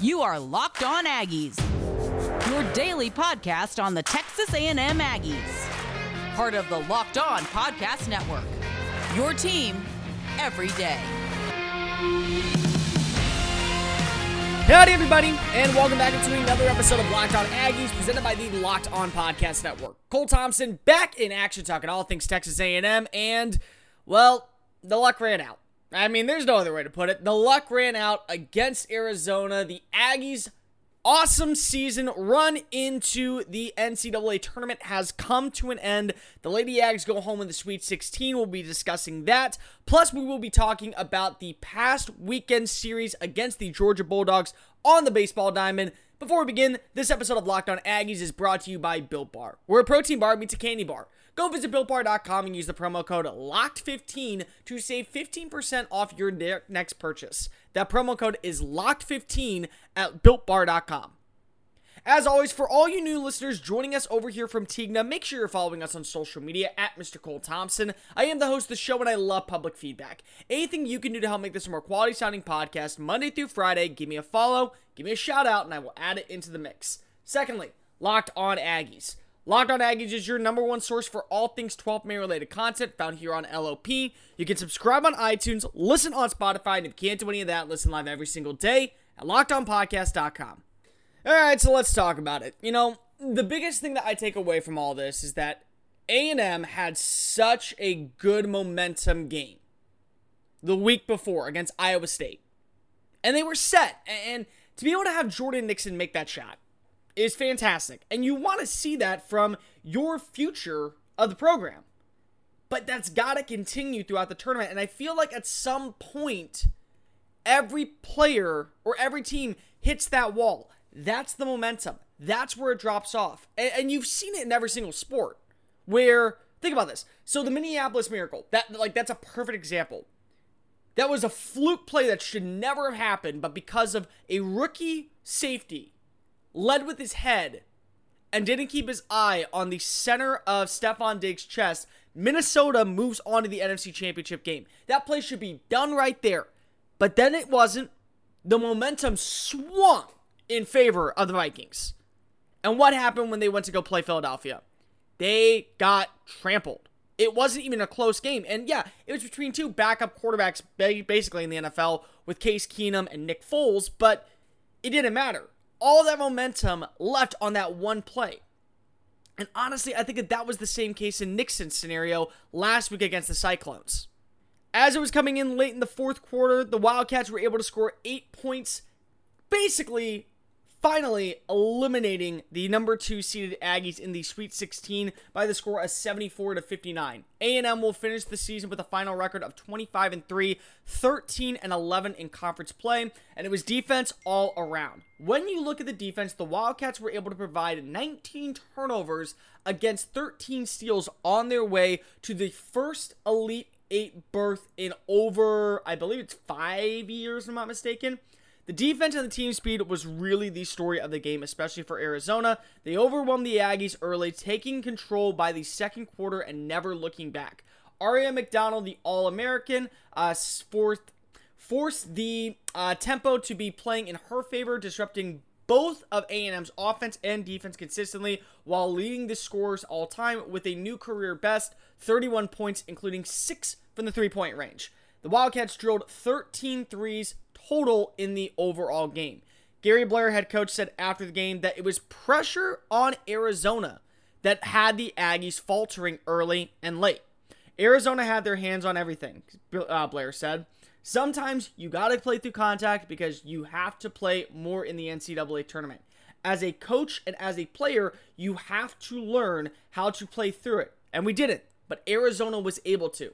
You are Locked On Aggies, your daily podcast on the Texas A&M Aggies. Part of the Locked On Podcast Network. Your team every day. Howdy, everybody, and welcome back into another episode of Locked On Aggies, presented by the Locked On Podcast Network. Cole Thompson back in action, talking all things Texas A&M, and well, the luck ran out. I mean, there's no other way to put it. The luck ran out against Arizona. The Aggies' awesome season run into the NCAA tournament has come to an end. The Lady Ags go home in the Sweet 16. We'll be discussing that. Plus, we will be talking about the past weekend series against the Georgia Bulldogs on the baseball diamond. Before we begin, this episode of Locked On Aggies is brought to you by Built Bar, where a protein bar meets a candy bar. Go visit BuiltBar.com and use the promo code LOCKED15 to save 15% off your ne- next purchase. That promo code is LOCKED15 at BuiltBar.com. As always, for all you new listeners joining us over here from Tigna, make sure you're following us on social media at Mr. Cole Thompson. I am the host of the show and I love public feedback. Anything you can do to help make this a more quality sounding podcast Monday through Friday, give me a follow, give me a shout out, and I will add it into the mix. Secondly, Locked On Aggies. Locked On Aggies is your number one source for all things 12th Man related content found here on LOP. You can subscribe on iTunes, listen on Spotify, and if you can't do any of that, listen live every single day at lockedonpodcast.com. All right, so let's talk about it. You know, the biggest thing that I take away from all this is that A&M had such a good momentum game the week before against Iowa State. And they were set. And to be able to have Jordan Nixon make that shot is fantastic. And you want to see that from your future of the program. But that's got to continue throughout the tournament. And I feel like at some point, every player or every team hits that wall. That's the momentum. That's where it drops off. And, and you've seen it in every single sport where, think about this. So the Minneapolis Miracle, that like that's a perfect example. That was a fluke play that should never have happened, but because of a rookie safety led with his head and didn't keep his eye on the center of Stefon Diggs' chest, Minnesota moves on to the NFC Championship game. That play should be done right there. But then it wasn't. The momentum swung in favor of the Vikings. And what happened when they went to go play Philadelphia? They got trampled. It wasn't even a close game. And yeah, it was between two backup quarterbacks basically in the NFL with Case Keenum and Nick Foles, but it didn't matter all that momentum left on that one play. And honestly, I think that that was the same case in Nixon's scenario last week against the Cyclones. As it was coming in late in the fourth quarter, the Wildcats were able to score eight points, basically finally eliminating the number two seeded Aggies in the Sweet 16 by the score of 74 to 59. A&M will finish the season with a final record of 25 and 3, 13 and 11 in conference play, and it was defense all around. When you look at the defense, the Wildcats were able to provide 19 turnovers against 13 steals on their way to the first Elite 8 berth in over, I believe it's five years, if I'm not mistaken. The defense and the team speed was really the story of the game, especially for Arizona. They overwhelmed the Aggies early, taking control by the second quarter and never looking back. Aari McDonald, the All American, uh, forced, forced the uh, tempo to be playing in her favor, disrupting both of A&M's offense and defense consistently while leading the scores all time with a new career best 31 points, including six from the three point range. The Wildcats drilled 13 threes total in the overall game. Gary Blair, head coach, said after the game that it was pressure on Arizona that had the Aggies faltering early and late. Arizona had their hands on everything, uh, Blair said. Sometimes you got to play through contact because you have to play more in the NCAA tournament. As a coach and as a player, you have to learn how to play through it. And we didn't, but Arizona was able to.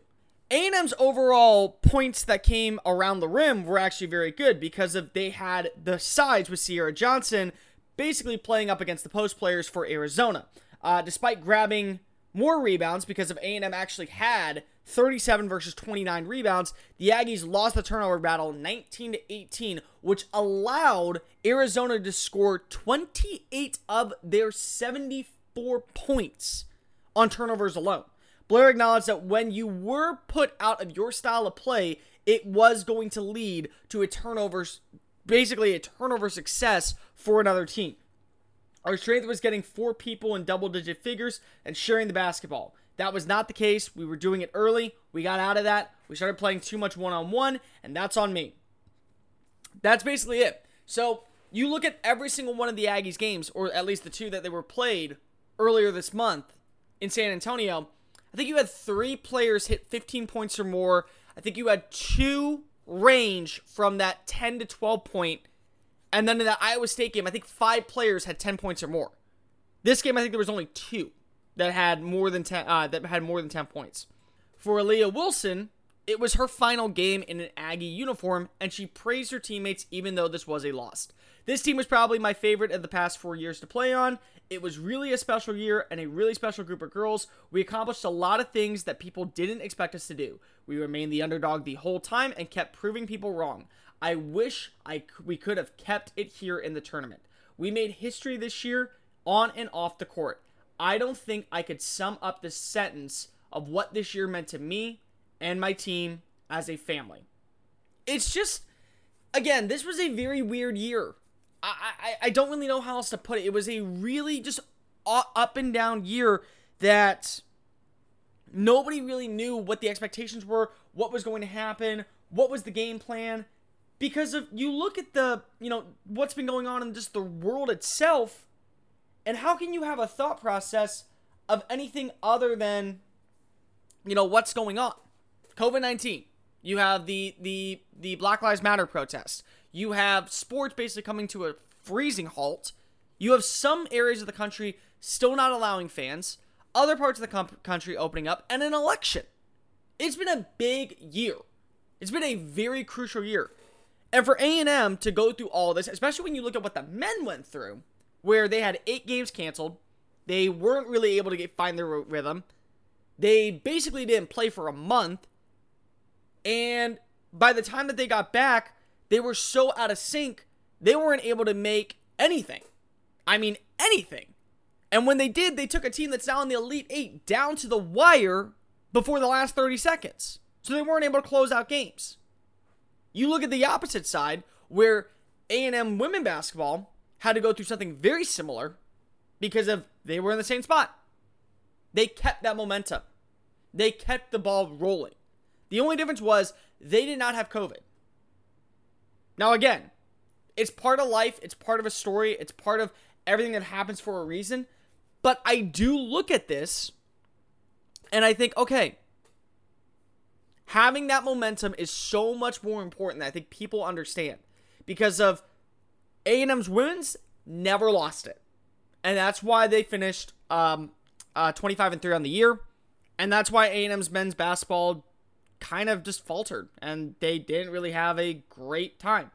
A&M's overall points that came around the rim were actually very good because of they had the sides with Ciera Johnson basically playing up against the post players for Arizona. Uh, despite grabbing more rebounds because of A&M actually had 37 versus 29 rebounds, the Aggies lost the turnover battle 19 to 18, which allowed Arizona to score 28 of their 74 points on turnovers alone. Blair acknowledged that when you were put out of your style of play, it was going to lead to a turnover, basically a turnover success for another team. Our strength was getting four people in double digit figures and sharing the basketball. That was not the case. We were doing it early. We got out of that. We started playing too much one on one, and that's on me. That's basically it. So you look at every single one of the Aggies games, or at least the two that they were played earlier this month in San Antonio. I think you had three players hit 15 points or more. I think you had two range from that 10 to 12 point. And then in that Iowa State game, I think five players had 10 points or more. This game, I think there was only two that had more than 10 uh, that had more than 10 points. For Aaliyah Wilson, it was her final game in an Aggie uniform, and she praised her teammates even though this was a loss. This team was probably my favorite of the past four years to play on. It was really a special year and a really special group of girls. We accomplished a lot of things that people didn't expect us to do. We remained the underdog the whole time and kept proving people wrong. I wish I we could have kept it here in the tournament. We made history this year on and off the court. I don't think I could sum up the sentence of what this year meant to me and my team as a family. It's just, again, this was a very weird year. I, I, I don't really know how else to put it. It was a really just up and down year that nobody really knew what the expectations were, what was going to happen, what was the game plan. Because if you look at the, you know, what's been going on in just the world itself, and how can you have a thought process of anything other than, you know, what's going on? COVID 19. You have the the the Black Lives Matter protest. You have sports basically coming to a freezing halt. You have some areas of the country still not allowing fans, other parts of the country opening up, and an election. It's been a big year. It's been a very crucial year. And for A&M to go through all this, especially when you look at what the men went through, where they had 8 games canceled, they weren't really able to get find their rhythm. They basically didn't play for a month. And by the time that they got back, they were so out of sync, they weren't able to make anything. I mean, anything. And when they did, they took a team that's now in the Elite Eight down to the wire before the last 30 seconds. So they weren't able to close out games. You look at the opposite side, where A&M women basketball had to go through something very similar because of they were in the same spot. They kept that momentum. They kept the ball rolling. The only difference was they did not have COVID. Now, again, it's part of life, it's part of a story, it's part of everything that happens for a reason. But I do look at this and I think, okay, having that momentum is so much more important than I think people understand because of A&M's wins never lost it. And that's why they finished um, uh, 25 and 3 on the year. And that's why A&M's men's basketball kind of just faltered and they didn't really have a great time.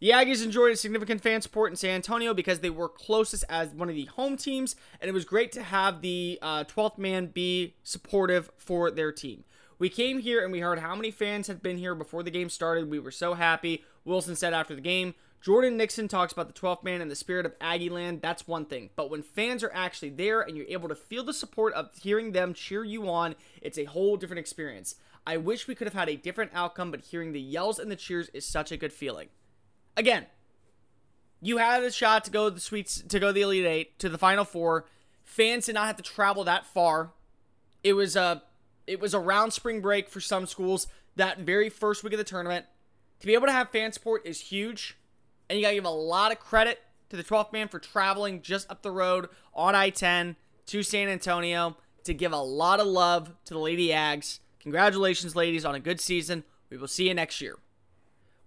The Aggies enjoyed a significant fan support in San Antonio because they were closest as one of the home teams, and it was great to have the uh, 12th man be supportive for their team. We came here and we heard how many fans had been here before the game started. We were so happy. Wilson said after the game, Jordan Nixon talks about the 12th man and the spirit of Aggie land. That's one thing. But when fans are actually there and you're able to feel the support of hearing them cheer you on, it's a whole different experience. I wish we could have had a different outcome, but hearing the yells and the cheers is such a good feeling. Again, you had a shot to go the sweets to go the Elite Eight to the Final Four. Fans did not have to travel that far. It was a it was around spring break for some schools. That very first week of the tournament, to be able to have fan support is huge, and you gotta give a lot of credit to the 12th man for traveling just up the road on I-10 to San Antonio to give a lot of love to the Lady Ags Congratulations, ladies, on a good season. We will see you next year.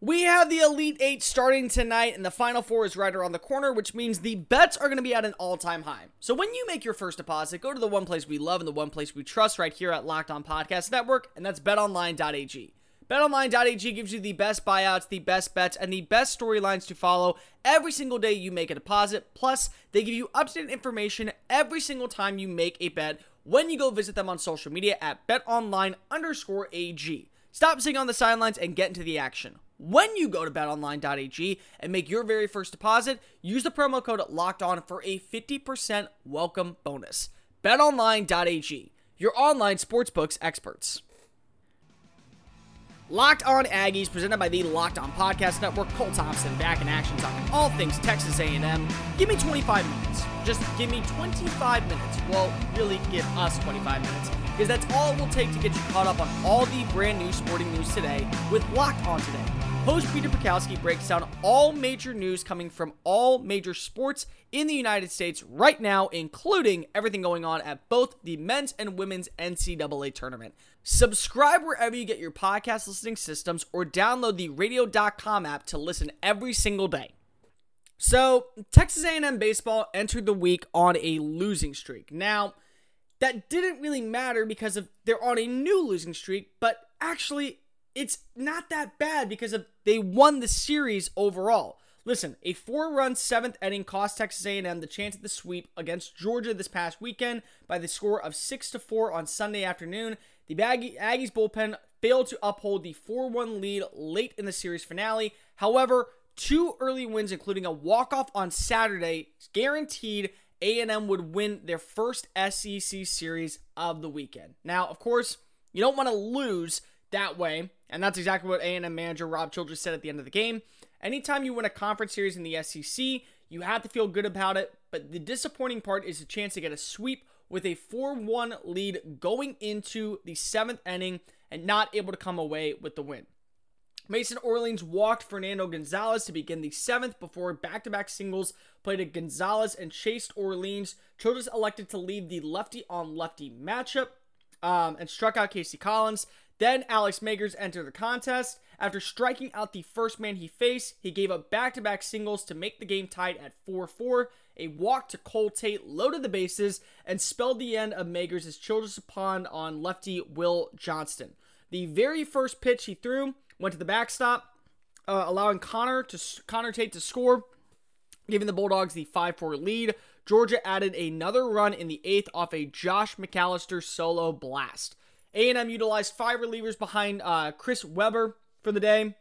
We have the Elite Eight starting tonight, and the Final Four is right around the corner, which means the bets are going to be at an all time high. So when you make your first deposit, go to the one place we love and the one place we trust right here at Locked On Podcast Network, and that's betonline.ag. BetOnline.ag gives you the best buyouts, the best bets, and the best storylines to follow every single day you make a deposit. Plus, they give you up to date information every single time you make a bet when you go visit them on social media at betonline underscore AG. Stop sitting on the sidelines and get into the action. When you go to betonline.ag and make your very first deposit, use the promo code locked on for a 50% welcome bonus. BetOnline.ag, your online sportsbooks experts. Locked On Aggies, presented by the Locked On Podcast Network. Cole Thompson back in action, talking all things Texas A&M. Give me 25 minutes. Just give me 25 minutes. Well, really, give us 25 minutes because that's all it will take to get you caught up on all the brand new sporting news today with Locked On Today. Host Peter Bukowski breaks down all major news coming from all major sports in the United States right now, including everything going on at both the men's and women's NCAA tournament. Subscribe wherever you get your podcast listening systems or download the radio.com app to listen every single day. So, Texas A&M baseball entered the week on a losing streak. Now, that didn't really matter because of they're on a new losing streak, but actually it's not that bad because of they won the series overall. Listen, a four-run seventh inning cost Texas A&M the chance at the sweep against Georgia this past weekend by the score of six to four on Sunday afternoon. The Aggies bullpen failed to uphold the 4-1 lead late in the series finale. However, two early wins, including a walk-off on Saturday, guaranteed A&M would win their first SEC series of the weekend. Now, of course, you don't want to lose that way. And that's exactly what A&M manager Rob Childress said at the end of the game. Anytime you win a conference series in the SEC, you have to feel good about it. But the disappointing part is the chance to get a sweep with a 4 1 lead going into the seventh inning and not able to come away with the win. Mason Orleans walked Fernando Gonzalez to begin the seventh before back to back singles played at Gonzalez and chased Orleans. Childress elected to leave the lefty on lefty matchup um, and struck out Casey Collins. Then Alex Magers entered the contest. After striking out the first man he faced, he gave up back to back singles to make the game tied at 4 4. A walk to Cole Tate loaded the bases and spelled the end of Magers as Childress upon on lefty Will Johnston. The very first pitch he threw went to the backstop, uh, allowing Connor to Connor Tate to score, giving the Bulldogs the 5-4 lead. Georgia added another run in the eighth off a Josh McAllister solo blast. A&M utilized five relievers behind uh, Chris Weber for the day,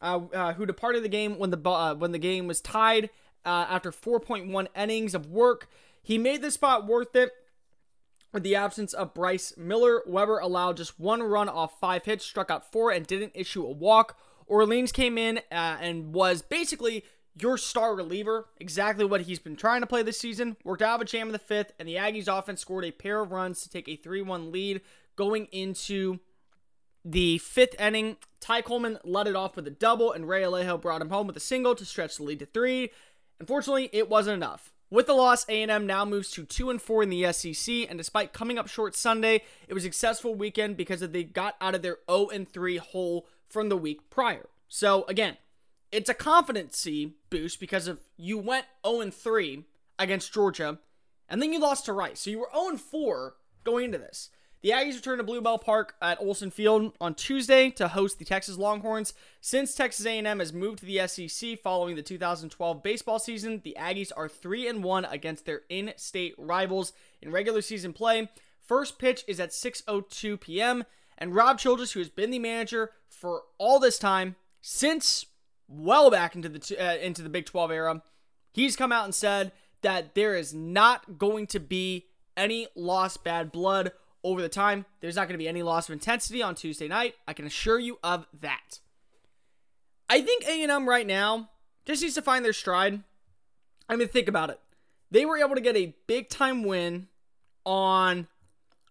uh, uh, who departed the game when the uh, when the game was tied uh, after 4.1 innings of work. He made the spot worth it. With the absence of Bryce Miller, Weber allowed just one run off five hits, struck out four, and didn't issue a walk. Orleans came in uh, and was basically your star reliever, exactly what he's been trying to play this season. Worked out of a jam in the fifth, and the Aggies offense scored a pair of runs to take a 3 1 lead going into the fifth inning. Ty Coleman led it off with a double, and Ray Alejo brought him home with a single to stretch the lead to three. Unfortunately, it wasn't enough. With the loss, A&M now moves to 2 and 4 in the SEC, and despite coming up short Sunday, it was a successful weekend because they got out of their 0 and 3 hole from the week prior. So again, it's a competency boost because of you went 0 and 3 against Georgia, and then you lost to Rice. So you were 0 and 4 going into this. The Aggies return to Blue Bell Park at Olsen Field on Tuesday to host the Texas Longhorns. Since Texas A&M has moved to the SEC following the 2012 baseball season, the Aggies are 3 and 1 against their in-state rivals in regular season play. First pitch is at 6:02 p.m. and Rob Childress, who has been the manager for all this time since well back into the uh, into the Big 12 era, he's come out and said that there is not going to be any lost bad blood over the time. There's not going to be any loss of intensity on Tuesday night. I can assure you of that. I think A&M right now just needs to find their stride. I mean, think about it. They were able to get a big time win on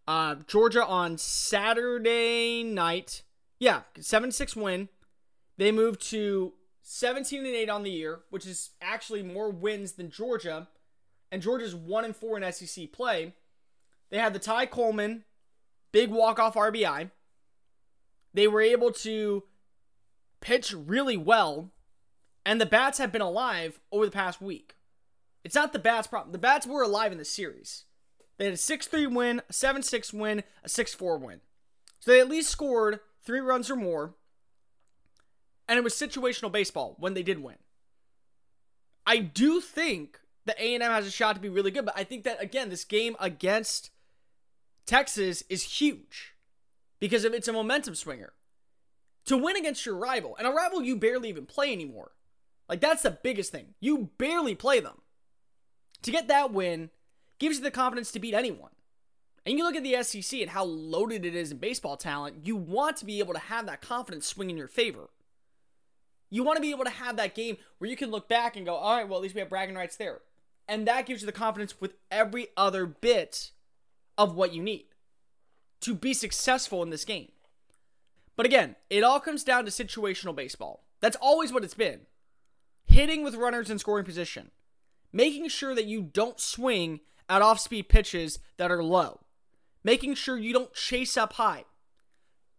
uh, Georgia on Saturday night. Yeah, 7 6 win. They moved to 17 and 8 on the year, which is actually more wins than Georgia. And Georgia's 1 and 4 in SEC play. They had the Ty Coleman big walk-off RBI. They were able to pitch really well, and the bats have been alive over the past week. It's not the bats' problem. The bats were alive in the series. They had a 6-3 win, a 7-6 win, a 6-4 win. So they at least scored three runs or more. And it was situational baseball when they did win. I do think that A&M has a shot to be really good, but I think that again, this game against Texas is huge because of it's a momentum swinger. To win against your rival, and a rival you barely even play anymore. Like that's the biggest thing. You barely play them. To get that win gives you the confidence to beat anyone. and you look at the SEC and how loaded it is in baseball talent, you want to be able to have that confidence swing in your favor. You want to be able to have that game where you can look back and go, all right, well, at least we have bragging rights there. And that gives you the confidence with every other bit of what you need to be successful in this game. But again, it all comes down to situational baseball. That's always what it's been. Hitting with runners in scoring position. Making sure that you don't swing at off speed pitches that are low making sure you don't chase up high,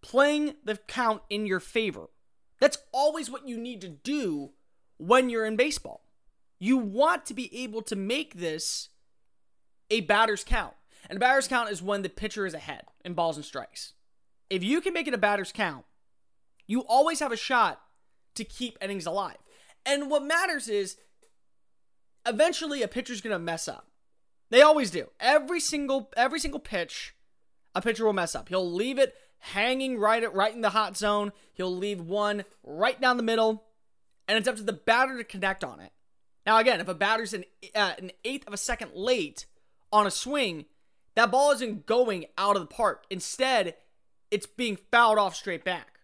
playing the count in your favor. That's always what you need to do when you're in baseball. You want to be able to make this a batter's count. And a batter's count is when the pitcher is ahead in balls and strikes. If you can make it a batter's count, you always have a shot to keep innings alive. And what matters is eventually a pitcher's going to mess up. They always do. Every single every single pitch a pitcher will mess up. He'll leave it hanging right at, right in the hot zone. He'll leave one right down the middle, and it's up to the batter to connect on it. Now, again, if a batter's an, uh, an eighth of a second late on a swing, that ball isn't going out of the park. Instead, it's being fouled off straight back.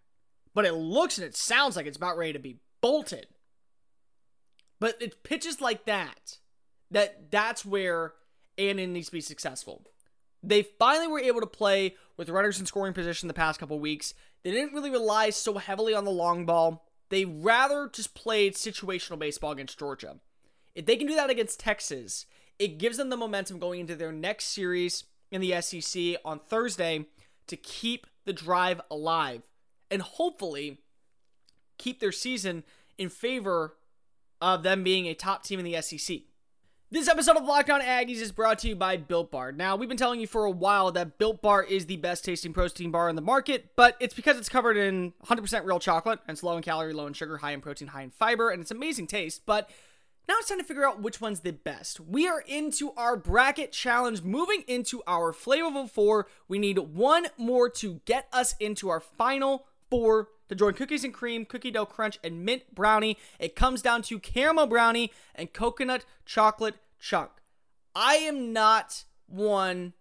But it looks and it sounds like it's about ready to be bolted. But it's pitches like that that that's where A&M needs to be successful. They finally were able to play with runners in scoring position the past couple weeks. They didn't really rely so heavily on the long ball. They rather just played situational baseball against Georgia. If they can do that against Texas, it gives them the momentum going into their next series in the SEC on Thursday to keep the drive alive and hopefully keep their season in favor of them being a top team in the SEC. This episode of Locked On Aggies is brought to you by Built Bar. Now, we've been telling you for a while that Built Bar is the best tasting protein bar in the market, but it's because it's covered in 100% real chocolate and it's low in calorie, low in sugar, high in protein, high in fiber, and it's amazing taste. But now it's time to figure out which one's the best. We are into our bracket challenge, moving into our Flavorful Four. We need one more to get us into our final four to join cookies and cream, cookie dough crunch, and mint brownie. It comes down to caramel brownie and coconut chocolate chunk. I am not one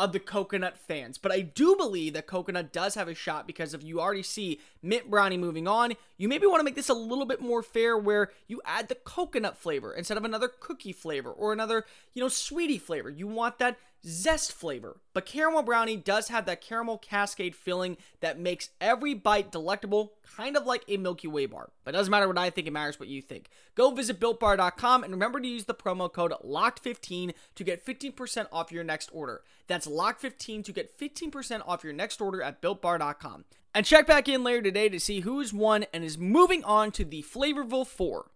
of the coconut fans, but I do believe that coconut does have a shot because if you already see mint brownie moving on, you maybe want to make this a little bit more fair where you add the coconut flavor instead of another cookie flavor or another, you know, sweetie flavor. You want that zest flavor. But caramel brownie does have that caramel cascade filling that makes every bite delectable, kind of like a Milky Way bar. But it doesn't matter what I think, it matters what you think. Go visit builtbar.com and remember to use the promo code LOCKED15 to get 15% off your next order. That's LOCKED15 to get 15% off your next order at builtbar.com. And check back in later today to see who's won and is moving on to the Flavorful 4.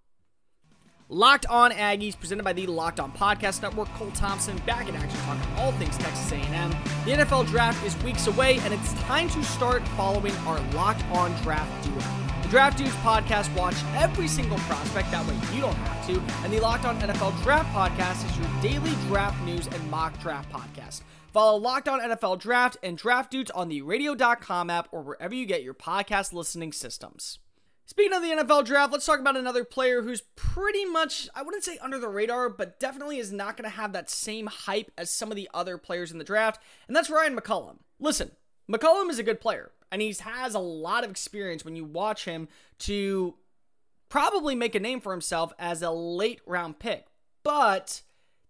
Locked On Aggies, presented by the Locked On Podcast Network. Cole Thompson back in action talking all things Texas A&M. The NFL Draft is weeks away, and it's time to start following our Locked On Draft Duo. The Draft Dudes podcast watch every single prospect, that way you don't have to. And the Locked On NFL Draft podcast is your daily draft news and mock draft podcast. Follow Locked On NFL Draft and Draft Dudes on the radio.com app or wherever you get your podcast listening systems. Speaking of the NFL draft, let's talk about another player who's pretty much, I wouldn't say under the radar, but definitely is not going to have that same hype as some of the other players in the draft, and that's Ryan McCollum. Listen, McCollum is a good player, and he has a lot of experience when you watch him to probably make a name for himself as a late round pick. But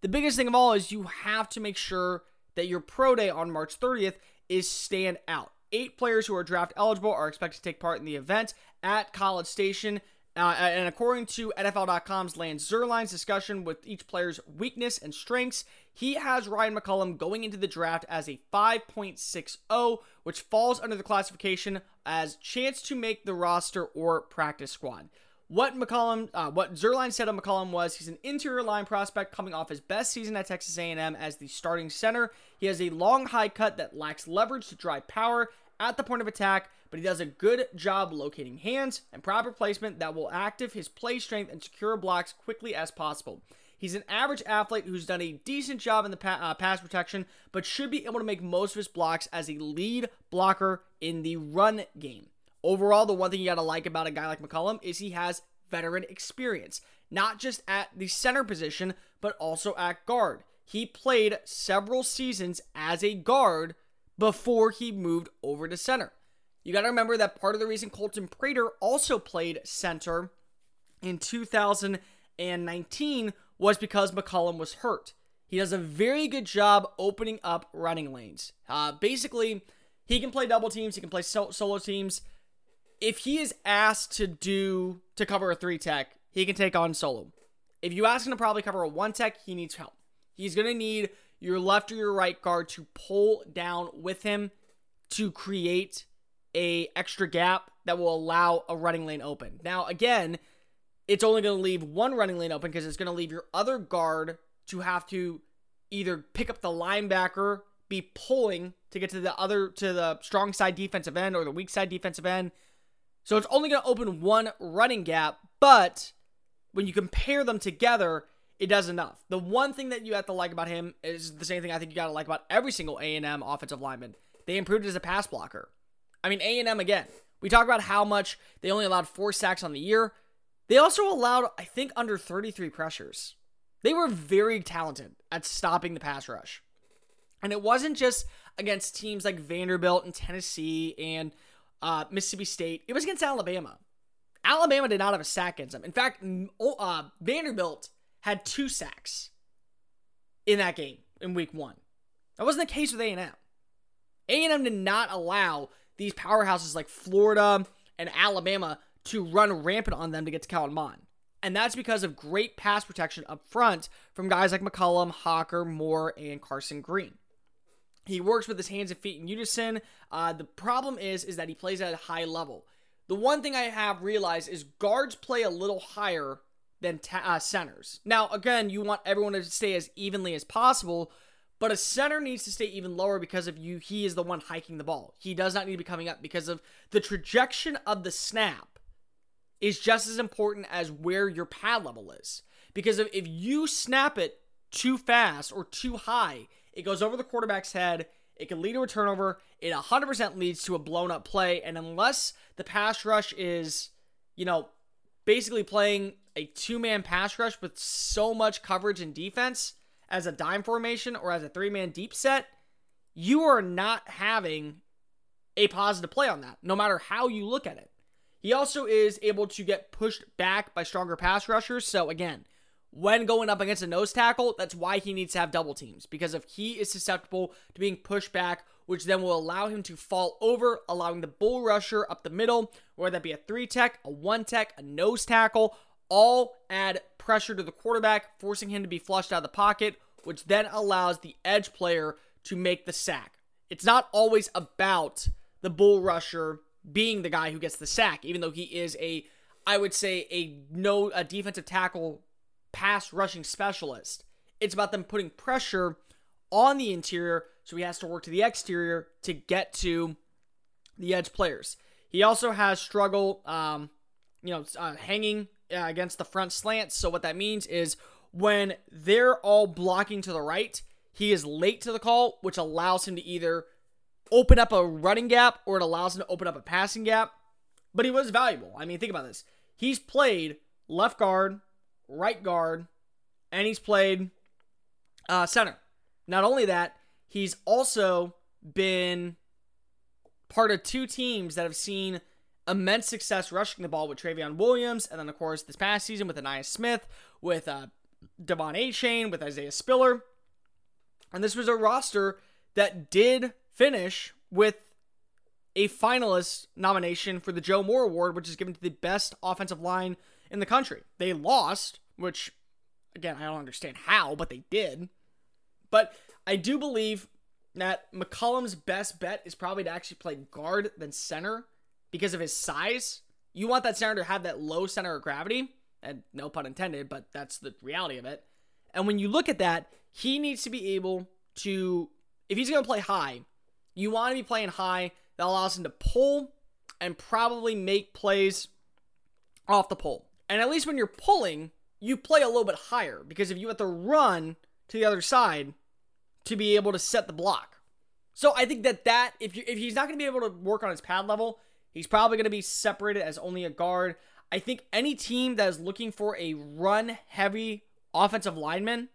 the biggest thing of all is you have to make sure that your pro day on March 30th is stand out. Eight players who are draft eligible are expected to take part in the event at College Station. Uh, and according to NFL.com's Lance Zierlein's discussion with each player's weakness and strengths, he has Ryan McCollum going into the draft as a 5.60, which falls under the classification as chance to make the roster or practice squad. What McCollum, uh, what Zierlein said of McCollum was he's an interior line prospect coming off his best season at Texas A&M as the starting center. He has a long high cut that lacks leverage to drive power at the point of attack, but he does a good job locating hands and proper placement that will active his play strength and secure blocks quickly as possible. He's an average athlete who's done a decent job in the pa- uh, pass protection, but should be able to make most of his blocks as a lead blocker in the run game. Overall, the one thing you got to like about a guy like McCollum is he has veteran experience, not just at the center position, but also at guard. he played several seasons as a guard before he moved over to center. You got to remember that part of the reason Colton Prater also played center in 2019 was because McCollum was hurt. He does a very good job opening up running lanes. Uh, basically, he can play double teams, he can play so- solo teams. If he is asked to do to cover a three tech, he can take on solo. If you ask him to probably cover a one tech, he needs help. He's going to need your left or your right guard to pull down with him to create a extra gap that will allow a running lane open. Now, again, it's only going to leave one running lane open because it's going to leave your other guard to have to either pick up the linebacker, be pulling to get to the other to the strong side defensive end or the weak side defensive end. So it's only going to open one running gap, but when you compare them together, it does enough. The one thing that you have to like about him is the same thing I think you got to like about every single A&M offensive lineman. They improved as a pass blocker. I mean, A&M again. We talk about how much they only allowed 4 sacks on the year. They also allowed I think under 33 pressures. They were very talented at stopping the pass rush. And it wasn't just against teams like Vanderbilt and Tennessee and uh, Mississippi State. It was against Alabama. Alabama did not have a sack against them. In fact, uh, Vanderbilt had two sacks in that game in week one. That wasn't the case with A&M. A&M did not allow these powerhouses like Florida and Alabama to run rampant on them to get to Kellen. And that's because of great pass protection up front from guys like McCollum, Hocker, Moore, and Carson Green. He works with his hands and feet in unison. Uh, the problem is, is that he plays at a high level. The one thing I have realized is guards play a little higher than ta- uh, centers. Now, again, you want everyone to stay as evenly as possible, but a center needs to stay even lower because of you. He is the one hiking the ball. He does not need to be coming up because of the trajectory of the snap is just as important as where your pad level is. Because if, if you snap it too fast or too high, it goes over the quarterback's head. It can lead to a turnover. It 100% leads to a blown up play. And unless the pass rush is, you know, basically playing a two man pass rush with so much coverage and defense as a dime formation or as a three man deep set, you are not having a positive play on that, no matter how you look at it. He also is able to get pushed back by stronger pass rushers. So again, when going up against a nose tackle, that's why he needs to have double teams because if he is susceptible to being pushed back, which then will allow him to fall over, allowing the bull rusher up the middle, whether that be a three tech, a one tech, a nose tackle, all add pressure to the quarterback, forcing him to be flushed out of the pocket, which then allows the edge player to make the sack. It's not always about the bull rusher being the guy who gets the sack, even though he is a, I would say, a no a defensive tackle pass rushing specialist. It's about them putting pressure on the interior, so he has to work to the exterior to get to the edge players. He also has struggle, um, you know, uh, hanging uh, against the front slants. So what that means is when they're all blocking to the right, he is late to the call, which allows him to either open up a running gap or it allows him to open up a passing gap. But he was valuable. I mean, think about this. He's played left guard, right guard, and he's played uh, center. Not only that, he's also been part of two teams that have seen immense success rushing the ball with Trayveon Williams, and then of course this past season with Ainias Smith, with uh, De'Von Achane, with Isaiah Spiller, and this was a roster that did finish with a finalist nomination for the Joe Moore Award, which is given to the best offensive line in the country. They lost, which, again, I don't understand how, but they did. But I do believe that McCollum's best bet is probably to actually play guard than center because of his size. You want that center to have that low center of gravity, and no pun intended, but that's the reality of it. And when you look at that, he needs to be able to, if he's going to play high, you want to be playing high that allows him to pull and probably make plays off the pull. And at least when you're pulling, you play a little bit higher because if you have to run to the other side to be able to set the block. So I think that that if you if he's not going to be able to work on his pad level, he's probably going to be separated as only a guard. I think any team that is looking for a run heavy offensive lineman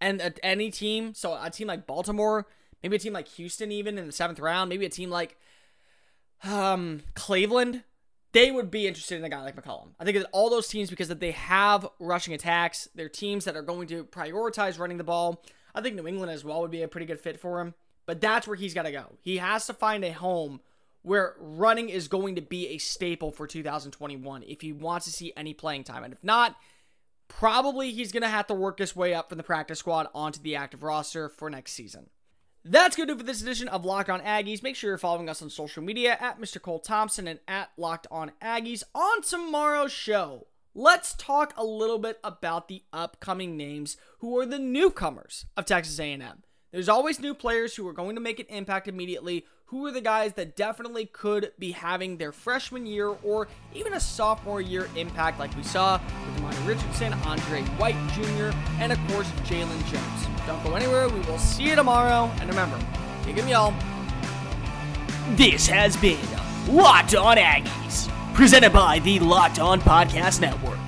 And any team, so a team like Baltimore, maybe a team like Houston, even in the seventh round, maybe a team like um, Cleveland, they would be interested in a guy like McCollum. I think that all those teams, because that they have rushing attacks, they're teams that are going to prioritize running the ball. I think New England as well would be a pretty good fit for him. But that's where he's got to go. He has to find a home where running is going to be a staple for 2021 if he wants to see any playing time. And if not, probably he's going to have to work his way up from the practice squad onto the active roster for next season. That's going to do for this edition of Locked On Aggies. Make sure you're following us on social media at Mr. Cole Thompson and at Locked On Aggies. On tomorrow's show, let's talk a little bit about the upcoming names who are the newcomers of Texas A&M. There's always new players who are going to make an impact immediately. Who are the guys that definitely could be having their freshman year or even a sophomore year impact, like we saw with Monty Richardson, Andre White Jr., and of course, Jalen Jones. Don't go anywhere. We will see you tomorrow. And remember, kick 'em y'all. This has been Locked On Aggies, presented by the Locked On Podcast Network.